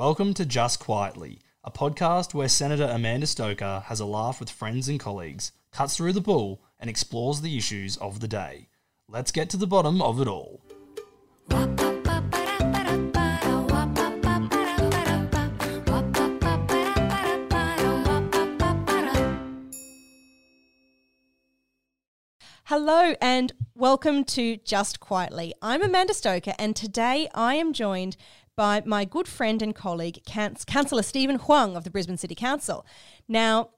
Welcome to Just Quietly, a podcast where Senator Amanda Stoker has a laugh with friends and colleagues, cuts through the bull, and explores the issues of the day. Let's get to the bottom of it all. Hello and welcome to Just Quietly. I'm Amanda Stoker, and today I am joined by my good friend and colleague, Councillor Steven Huang of the Brisbane City Council. Now,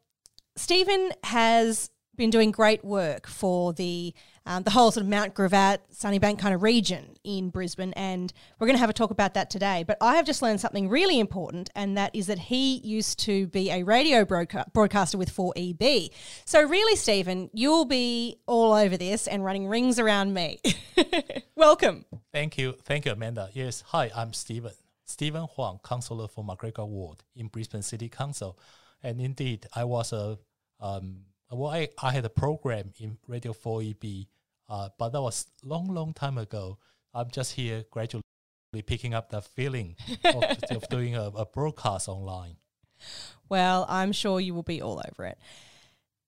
Steven has been doing great work for the um, the whole sort of Mount Gravatt, Sunnybank kind of region in Brisbane, and we're going to have a talk about that today. But I have just learned something really important, and that is that he used to be a radio broadcaster with 4EB. So really, Steven, you'll be all over this and running rings around me. Welcome. Thank you, thank you, Amanda. Yes, hi, I'm Steven. Steven Huang, councillor for MacGregor Ward in Brisbane City Council, and indeed, I was a um, well, I, I had a program in Radio 4EB, uh, but that was long, long time ago. I'm just here gradually picking up the feeling of, of, doing a, a broadcast online. Well, I'm sure you will be all over it.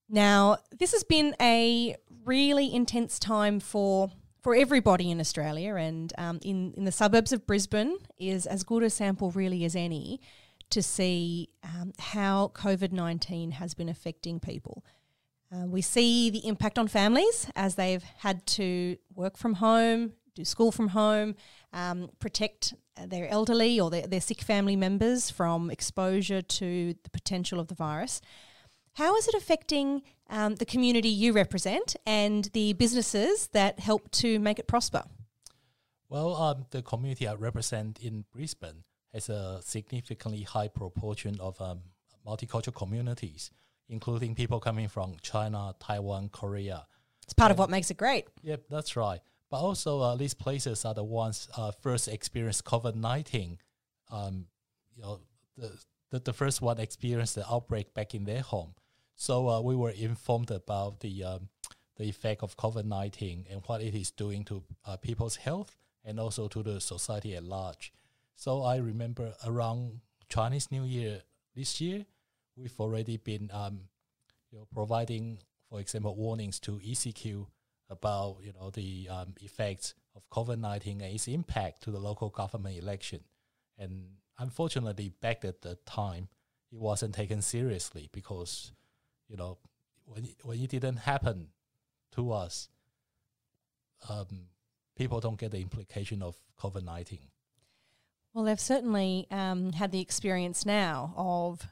Now, this has been a really intense time for for everybody in Australia, and um, in in the suburbs of Brisbane is as good a sample really as any to see um, how COVID nineteen has been affecting people. Uh, we see the impact on families as they've had to work from home, do school from home, um, protect their elderly or their, their sick family members from exposure to the potential of the virus. How is it affecting um, the community you represent and the businesses that help to make it prosper? Well, um, the community I represent in Brisbane has a significantly high proportion of um, multicultural communities including people coming from China, Taiwan, Korea. It's part and of what makes it great. Yep, that's right. But also, uh, these places are the ones uh, first experienced COVID nineteen. Um, you know, the, the, the first one experienced the outbreak back in their home. So uh, we were informed about the um, the effect of COVID nineteen and what it is doing to uh, people's health and also to the society at large. So I remember around Chinese New Year this year, we've already been um, you know, providing, for example, warnings to ECQ about you know the um, effects of COVID nineteen and its impact to the local government election. And unfortunately, back at the time, it wasn't taken seriously because you know when when it didn't happen to us, um, people don't get the implication of COVID nineteen. Well, they've certainly um, had the experience now of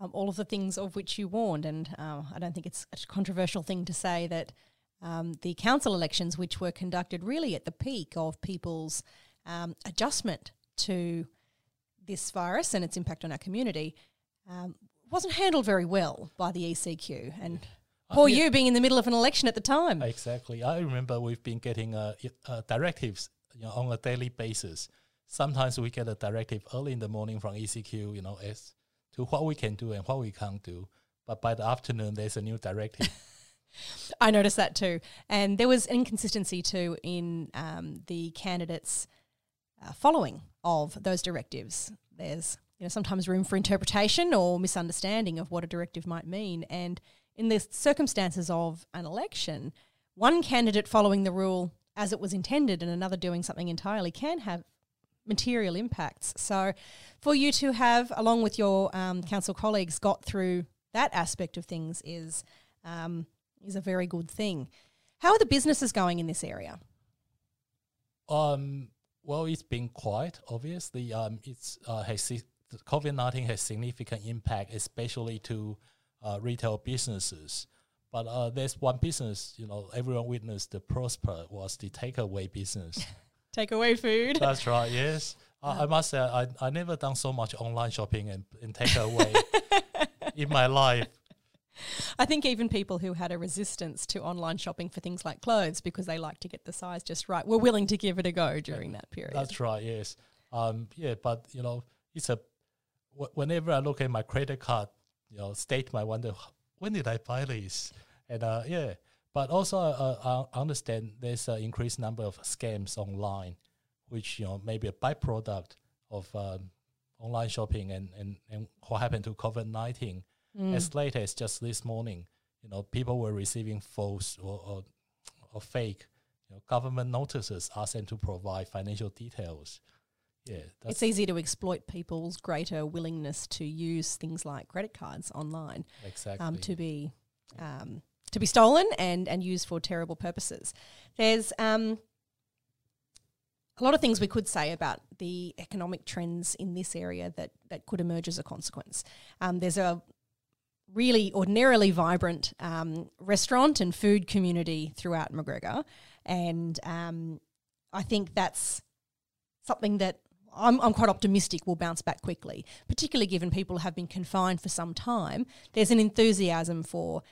um, all of the things of which you warned. And uh, I don't think it's a controversial thing to say that um, the council elections, which were conducted really at the peak of people's um, adjustment to this virus and its impact on our community, um, wasn't handled very well by the ECQ. And poor yeah. you being in the middle of an election at the time. Exactly. I remember we've been getting uh, uh, directives you know, on a daily basis. Sometimes we get a directive early in the morning from ECQ, you know, as to what we can do and what we can't do. But by the afternoon, there's a new directive. I noticed that too. And there was inconsistency too in um, the candidates' uh, following of those directives. There's you know sometimes room for interpretation or misunderstanding of what a directive might mean. And in the circumstances of an election, one candidate following the rule as it was intended and another doing something entirely can have material impacts. So, for you to have, along with your um, council colleagues, got through that aspect of things is um, is a very good thing. How are the businesses going in this area? Um, well, it's been quiet. Obviously, um, it's uh, has COVID nineteen has significant impact, especially to uh, retail businesses. But uh, there's one business, you know, everyone witnessed the prosper was the takeaway business. takeaway food. That's right. Yes, I, I, must say I I never done so much online shopping and, and takeaway in my life. I think even people who had a resistance to online shopping for things like clothes because they like to get the size just right were willing to give it a go during that period. That's right. Yes. Um. Yeah. But you know, it's a. whenever I look at my credit card, you know, statement, I wonder when did I buy this, and uh, yeah. But also, uh, I understand there's an increased number of scams online, which you know maybe a byproduct of um, online shopping and, and, and what happened to COVID 19. Mm. As late as just this morning, you know, people were receiving false or, or, or fake you know, government notices asking to provide financial details. Yeah, It's easy to exploit people's greater willingness to use things like credit cards online exactly. um, to be um, to be stolen and and used for terrible purposes. There's um, a lot of things we could say about the economic trends in this area that that could emerge as a consequence. Um, there's a really ordinarily vibrant um, restaurant and food community throughout MacGregor, and um, I think that's something that I'm, I'm quite optimistic will bounce back quickly, particularly given people have been confined for some time. There's an enthusiasm for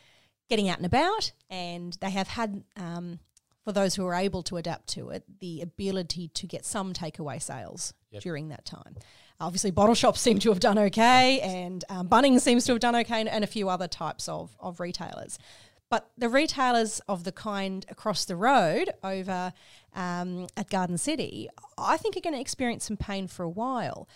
getting out and about, and they have had, um, for those who are able to adapt to it, the ability to get some takeaway sales Yep. during that time. Obviously, bottle shops seem to have done okay, and um, Bunnings seems to have done okay, and, and a few other types of, of retailers. But the retailers of the kind across the road over um, at Garden City, I think are going to experience some pain for a while.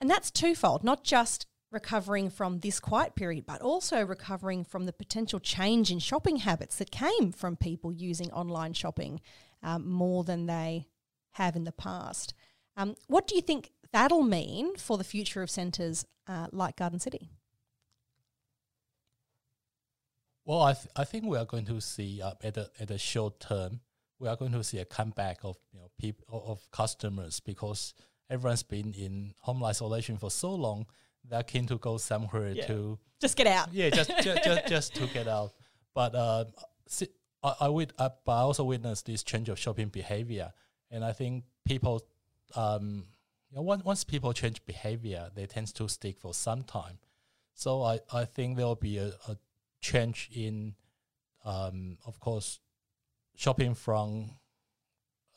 And that's twofold, not just recovering from this quiet period, but also recovering from the potential change in shopping habits that came from people using online shopping um, more than they have in the past. Um, what do you think that'll mean for the future of centres uh, like Garden City? Well, I, th- I think we are going to see uh, at the at the short term, we are going to see a comeback of you know of customers because everyone's been in home isolation for so long. They're keen to go somewhere Yeah. to Just get out. yeah, just just, just just to get out. But uh, si- I I, wit- uh, but I also witnessed this change of shopping behavior, and I think people, um, you know, once once people change behavior, they tend to stick for some time. So I, I think there will be a, a change in, um, of course, shopping from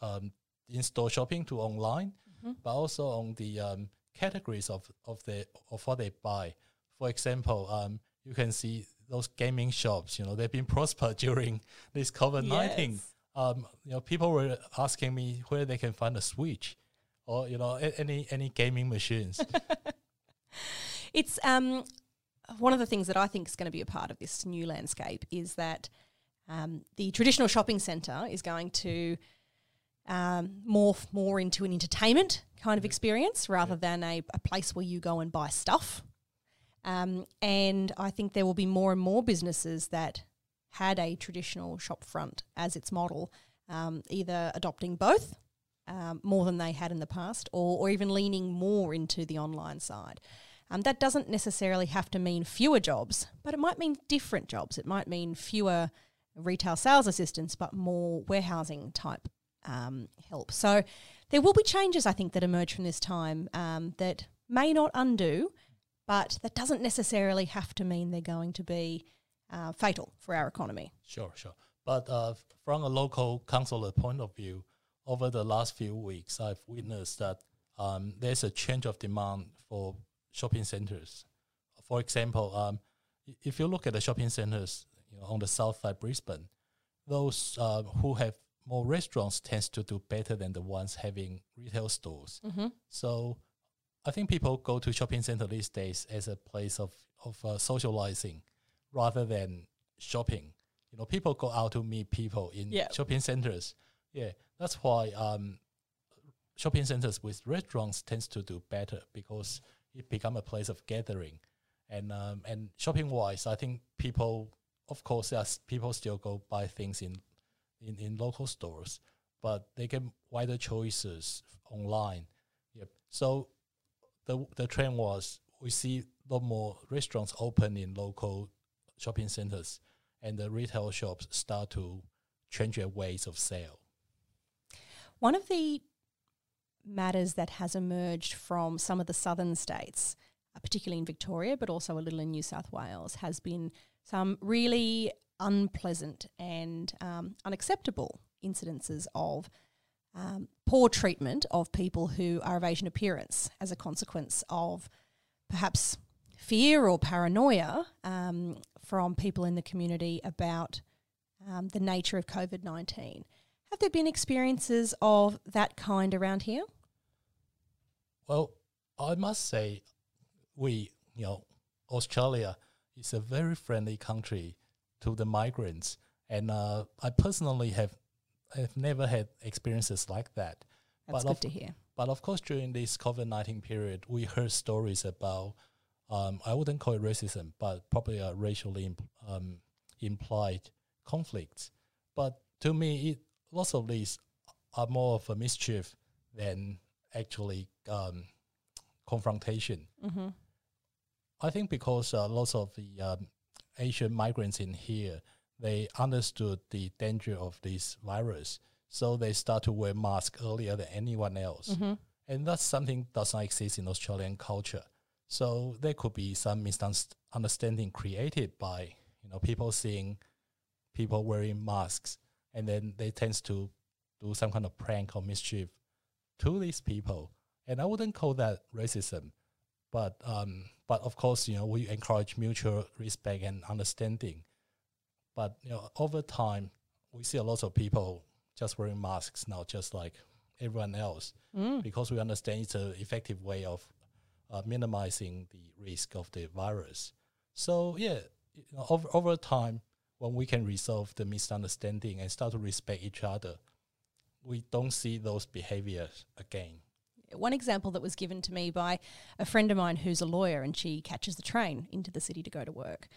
um, in-store shopping to online, Mhm. but also on the um, categories of of the of what they buy. For example, um, you can see those gaming shops. You know, they've been prospered during this COVID nineteen. Yes. Um, you know, people were asking me where they can find a Switch, or you know, any any gaming machines. It's um, one of the things that I think is going to be a part of this new landscape is that um, the traditional shopping centre is going to um, morph more into an entertainment kind of experience rather than a, a place where you go and buy stuff. Um, and I think there will be more and more businesses that had a traditional shop front as its model, um, either adopting both um, more than they had in the past, or, or even leaning more into the online side. Um, that doesn't necessarily have to mean fewer jobs, but it might mean different jobs. It might mean fewer retail sales assistants, but more warehousing type um, help. So there will be changes, I think, that emerge from this time um, that may not undo, but that doesn't necessarily have to mean they're going to be uh, fatal for our economy. Sure, sure. But uh, from a local councillor point of view, over the last few weeks, I've witnessed that um, there's a change of demand for shopping centres. For example, um, if you look at the shopping centres you know, on the south side Brisbane, those uh, who have more restaurants tends to do better than the ones having retail stores. Mm-hmm. So I think people go to shopping center these days as a place of of uh, socializing rather than shopping. You know, people go out to meet people in Yeah. shopping centers. Yeah, that's why um, shopping centers with restaurants tends to do better because it become a place of gathering. And um, and shopping wise, I think people, of course, yes, people still go buy things in, in, in local stores, but they get wider choices online. Yep. So the the trend was we see a lot more restaurants open in local shopping centers, and the retail shops start to change their ways of sale. One of the matters that has emerged from some of the southern states, uh, particularly in Victoria, but also a little in New South Wales, has been some really unpleasant and um, unacceptable incidences of um, poor treatment of people who are of Asian appearance as a consequence of perhaps fear or paranoia um, from people in the community about um, the nature of COVID 19. Have there been experiences of that kind around here? Well, I must say, we, you know, Australia is a very friendly country to the migrants, and uh, I personally have have never had experiences like that. That's but good of, to hear. But of course, during this COVID nineteen period, we heard stories about um, I wouldn't call it racism, but probably a racially imp- um, implied conflicts. But to me, it, lots of these are more of a mischief than actually um, confrontation. Mm-hmm. I think because uh, lots of the um, Asian migrants in here, they understood the danger of this virus, so they start to wear masks earlier than anyone else, Mm-hmm. and that's something does not exist in Australian culture. So there could be some misunderstanding created by you know people seeing people wearing masks, and then they tends to do some kind of prank or mischief to these people, and I wouldn't call that racism but um, but of course, you know, we encourage mutual respect and understanding. But you know, over time, we see a lot of people just wearing masks now, just like everyone else, Mm. because we understand it's an effective way of uh, minimizing the risk of the virus. So yeah, you know, over over time, when we can resolve the misunderstanding and start to respect each other, we don't see those behaviors again. One example that was given to me by a friend of mine who's a lawyer and she catches the train into the city to go to work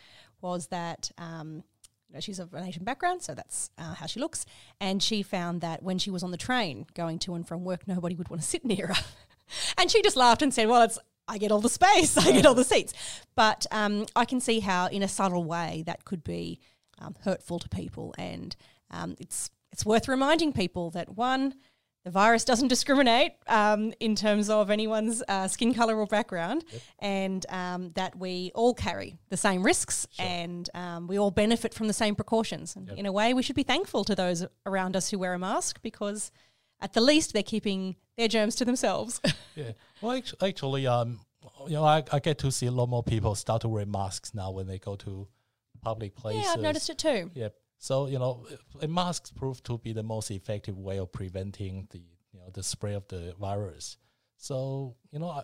was that um, you know, she's of an Asian background, so that's uh, how she looks. And she found that when she was on the train going to and from work, nobody would want to sit near her. and she just laughed and said, Well, it's I get all the space, I get all the seats. But um, I can see how, in a subtle way, that could be um, hurtful to people. And um, it's it's worth reminding people that one, the virus doesn't discriminate um, in terms of anyone's uh, skin color or background, and um, that we all carry the same risks and um, we all benefit from the same precautions. And in a way, we should be thankful to those around us who wear a mask because, at the least, they're keeping their germs to themselves. Yeah. Well, act- actually, um, you know, I, I get to see a lot more people start to wear masks now when they go to public places. yeah, I've noticed it too. Yep. So you know, uh, masks prove to be the most effective way of preventing the you know the spread of the virus. So you know, I,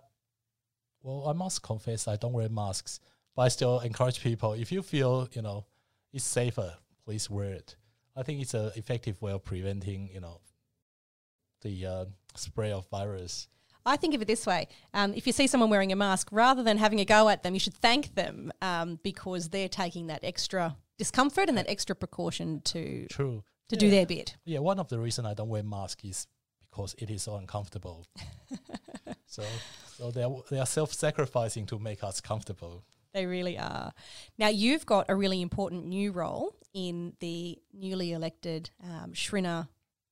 well, I must confess I don't wear masks, but I still encourage people if you feel you know it's safer, please wear it. I think it's an effective way of preventing you know the uh, spread of virus. I think of it this way: um, if you see someone wearing a mask, rather than having a go at them, you should thank them um, because they're taking that extra discomfort and that extra precaution to True. to do their bit. Yeah, one of the reason I don't wear mask is because it is so uncomfortable. so, so they are they are self sacrificing to make us comfortable. They really are. Now you've got a really important new role in the newly elected um, Schrinner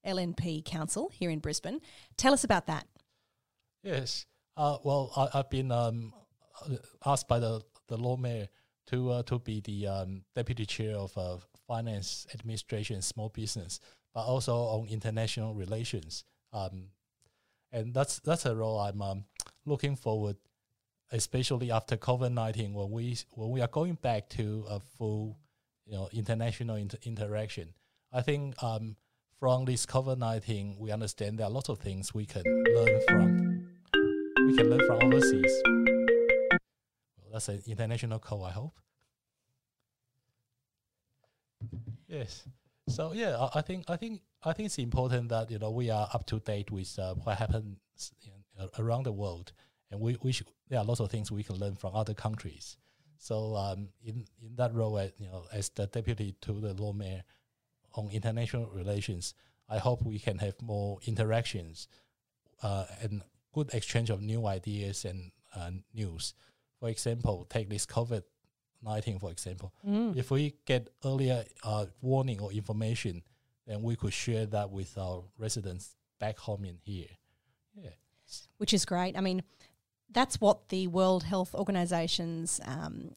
LNP Council here in Brisbane. Tell us about that. Yes. Uh, well, I, I've been um, uh, asked by the the lord mayor to uh, to be the um, deputy chair of uh, finance administration small business, but also on international relations. Um, and that's that's a role I'm um, looking forward, especially after COVID nineteen, when we when we are going back to a full, you know, international inter- interaction. I think um, from this COVID nineteen, we understand there are lots of things we can learn from. We can learn from overseas. That's an international call, I hope. Yes. So yeah, I, I think I think I think it's important that you know we are up to date with uh, what happens you know, around the world, and we we should, there are lots of things we can learn from other countries. So um, in in that role, as, you know, as the deputy to the lord mayor on international relations, I hope we can have more interactions uh, and good exchange of new ideas and uh, news. For example, take this COVID nineteen for example. If we get earlier uh, warning or information, then we could share that with our residents back home in here. Yeah. which is great. I mean, that's what the World Health Organization's um,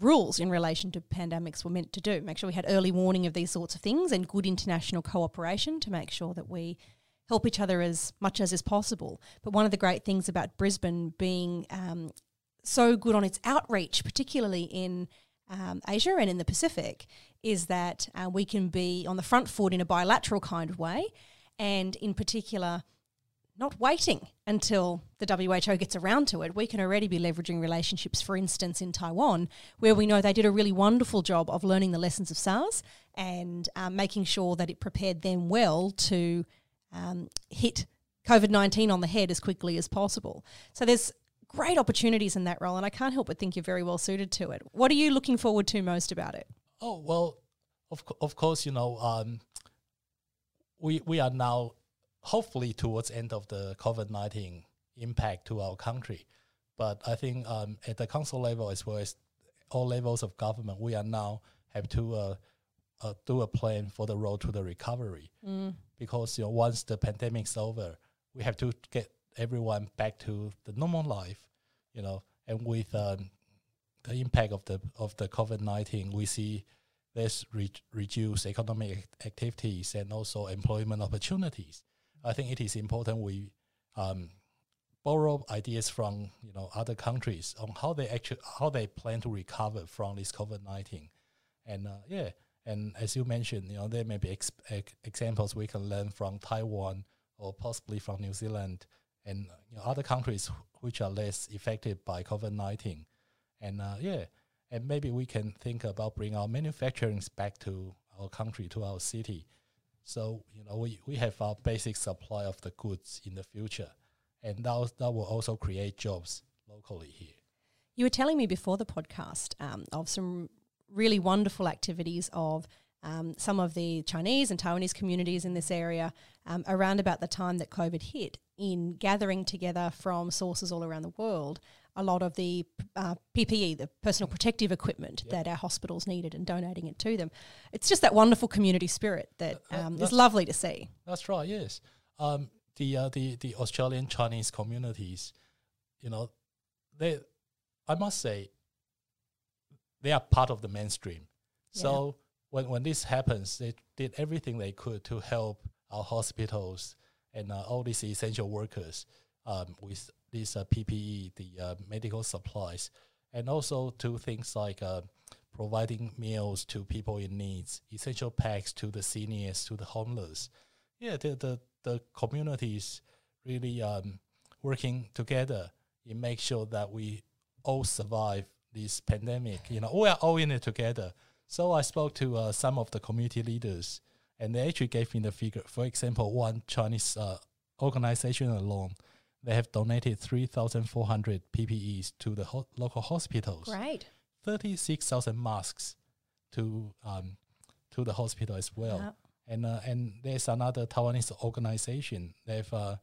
rules in relation to pandemics were meant to do. Make sure we had early warning of these sorts of things and good international cooperation to make sure that we help each other as much as is possible. But one of the great things about Brisbane being um, so good on its outreach, particularly in um, Asia and in the Pacific, is that uh, we can be on the front foot in a bilateral kind of way. And in particular, not waiting until the WHO gets around to it. We can already be leveraging relationships, for instance, in Taiwan, where we know they did a really wonderful job of learning the lessons of SARS and um, making sure that it prepared them well to um, hit COVID 19 on the head as quickly as possible. So there's great opportunities in that role, and I can't help but think you're very well suited to it. What are you looking forward to most about it? Oh, well, of, of course, you know, um, we, we are now hopefully towards end of the COVID nineteen impact to our country. But I think um, at the council level as well as all levels of government, we are now have to uh, uh, do a plan for the road to the recovery. Mm. Because you know, once the pandemic's over, we have to get everyone back to the normal life. You know, and with um, the impact of the of the COVID nineteen, we see this re- reduced economic activities and also employment opportunities. I think it is important we um, borrow ideas from you know other countries on how they actually how they plan to recover from this COVID nineteen, and uh, yeah, and as you mentioned, you know there may be ex- ex- examples we can learn from Taiwan or possibly from New Zealand and you know, other countries which are less affected by COVID nineteen, and uh, yeah, and maybe we can think about bring our manufacturing back to our country to our city so you know we, we have our basic supply of the goods in the future, and that that will also create jobs locally here. You were telling me before the podcast um, of some really wonderful activities of um, some of the Chinese and Taiwanese communities in this area um, around about the time that COVID hit in gathering together from sources all around the world a lot of the uh, PPE, the personal protective equipment yep. that our hospitals needed, and donating it to them. It's just that wonderful community spirit that um, is lovely to see. That's right. Yes, um, the uh, the the Australian Chinese communities, you know, they, I must say, they are part of the mainstream. Yeah. So when when this happens, they did everything they could to help our hospitals and uh, all these essential workers um, with these uh, PPE, the uh, medical supplies, and also to things like uh, providing meals to people in needs, essential packs to the seniors, to the homeless. Yeah, the the, the communities really um, working together in make sure that we all survive this pandemic. You know, we are all in it together. So I spoke to uh, some of the community leaders, and they actually gave me the figure. For example, one Chinese uh, organization alone they have donated 3,400 PPEs to the ho- local hospitals. Right. 36,000 masks to um, to the hospital as well. Yep. And uh, and there's another Taiwanese organization. They've uh,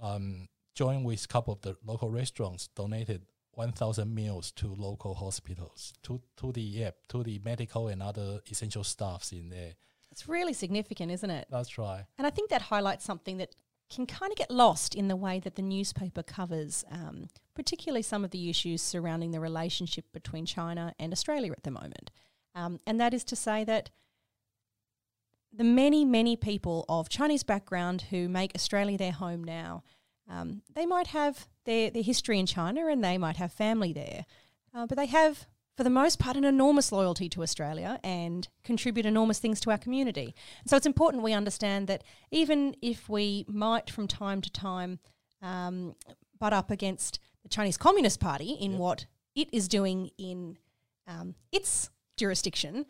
um, joined with a couple of the local restaurants, donated 1,000 meals to local hospitals, to to the yeah, to the medical and other essential staffs in there. It's really significant, isn't it? That's right. And I think that highlights something that can kind of get lost in the way that the newspaper covers, um, particularly some of the issues surrounding the relationship between China and Australia at the moment. Um, and that is to say that the many, many people of Chinese background who make Australia their home now, um, they might have their, their history in China and they might have family there, uh, but they have for the most part, an enormous loyalty to Australia and contribute enormous things to our community. so it's important we understand that even if we might from time to time um, butt up against the Chinese Communist Party in yep. what it is doing in um, its jurisdiction,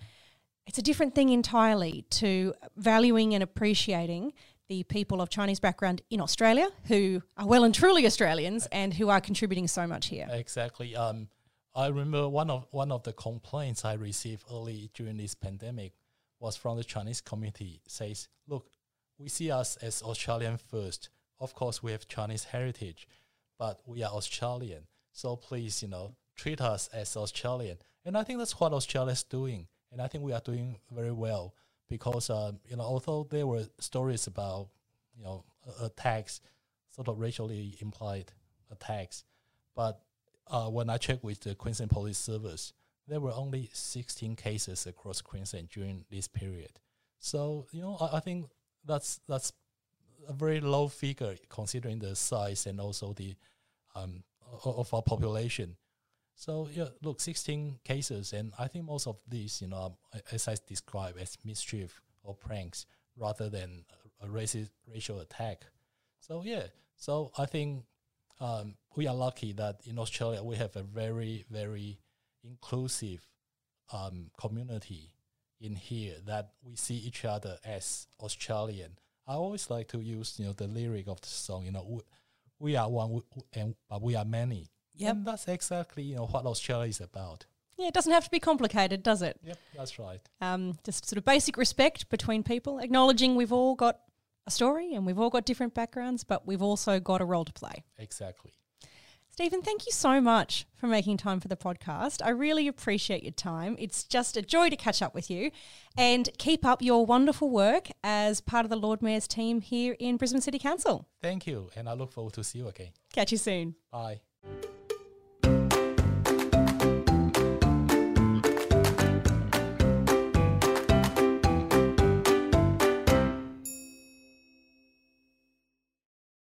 it's a different thing entirely to valuing and appreciating the people of Chinese background in Australia who are well and truly Australians and who are contributing so much here. Exactly. Um, I remember one of one of the complaints I received early during this pandemic was from the Chinese community. Says, look, we see us as Australian first. Of course, we have Chinese heritage, but we are Australian. So please, you know, treat us as Australian. And I think that's what Australia is doing, and I think we are doing very well because, uh, you know, although there were stories about, you know, attacks, sort of racially implied attacks, but uh, when I checked with the Queensland Police Service, there were only 16 cases across Queensland during this period. So you know, I, I think that's that's a very low figure considering the size and also the um, of our population. So yeah, look, 16 cases, and I think most of these, you know, as I described, as mischief or pranks rather than a racist racial attack. So yeah, so I think um, we are lucky that in Australia we have a very very inclusive um, community in here that we see each other as Australian. I always like to use you know the lyric of the song. You know, we, we are one, and but we are many. Yep. And that's exactly you know what Australia is about. Yeah, it doesn't have to be complicated, does it? Yep, that's right. Um, just sort of basic respect between people, acknowledging we've all got a story and we've all got different backgrounds, but we've also got a role to play. Exactly. Steven, thank you so much for making time for the podcast. I really appreciate your time. It's just a joy to catch up with you and keep up your wonderful work as part of the Lord Mayor's team here in Brisbane City Council. Thank you, and I look forward to see you again. Catch you soon. Bye.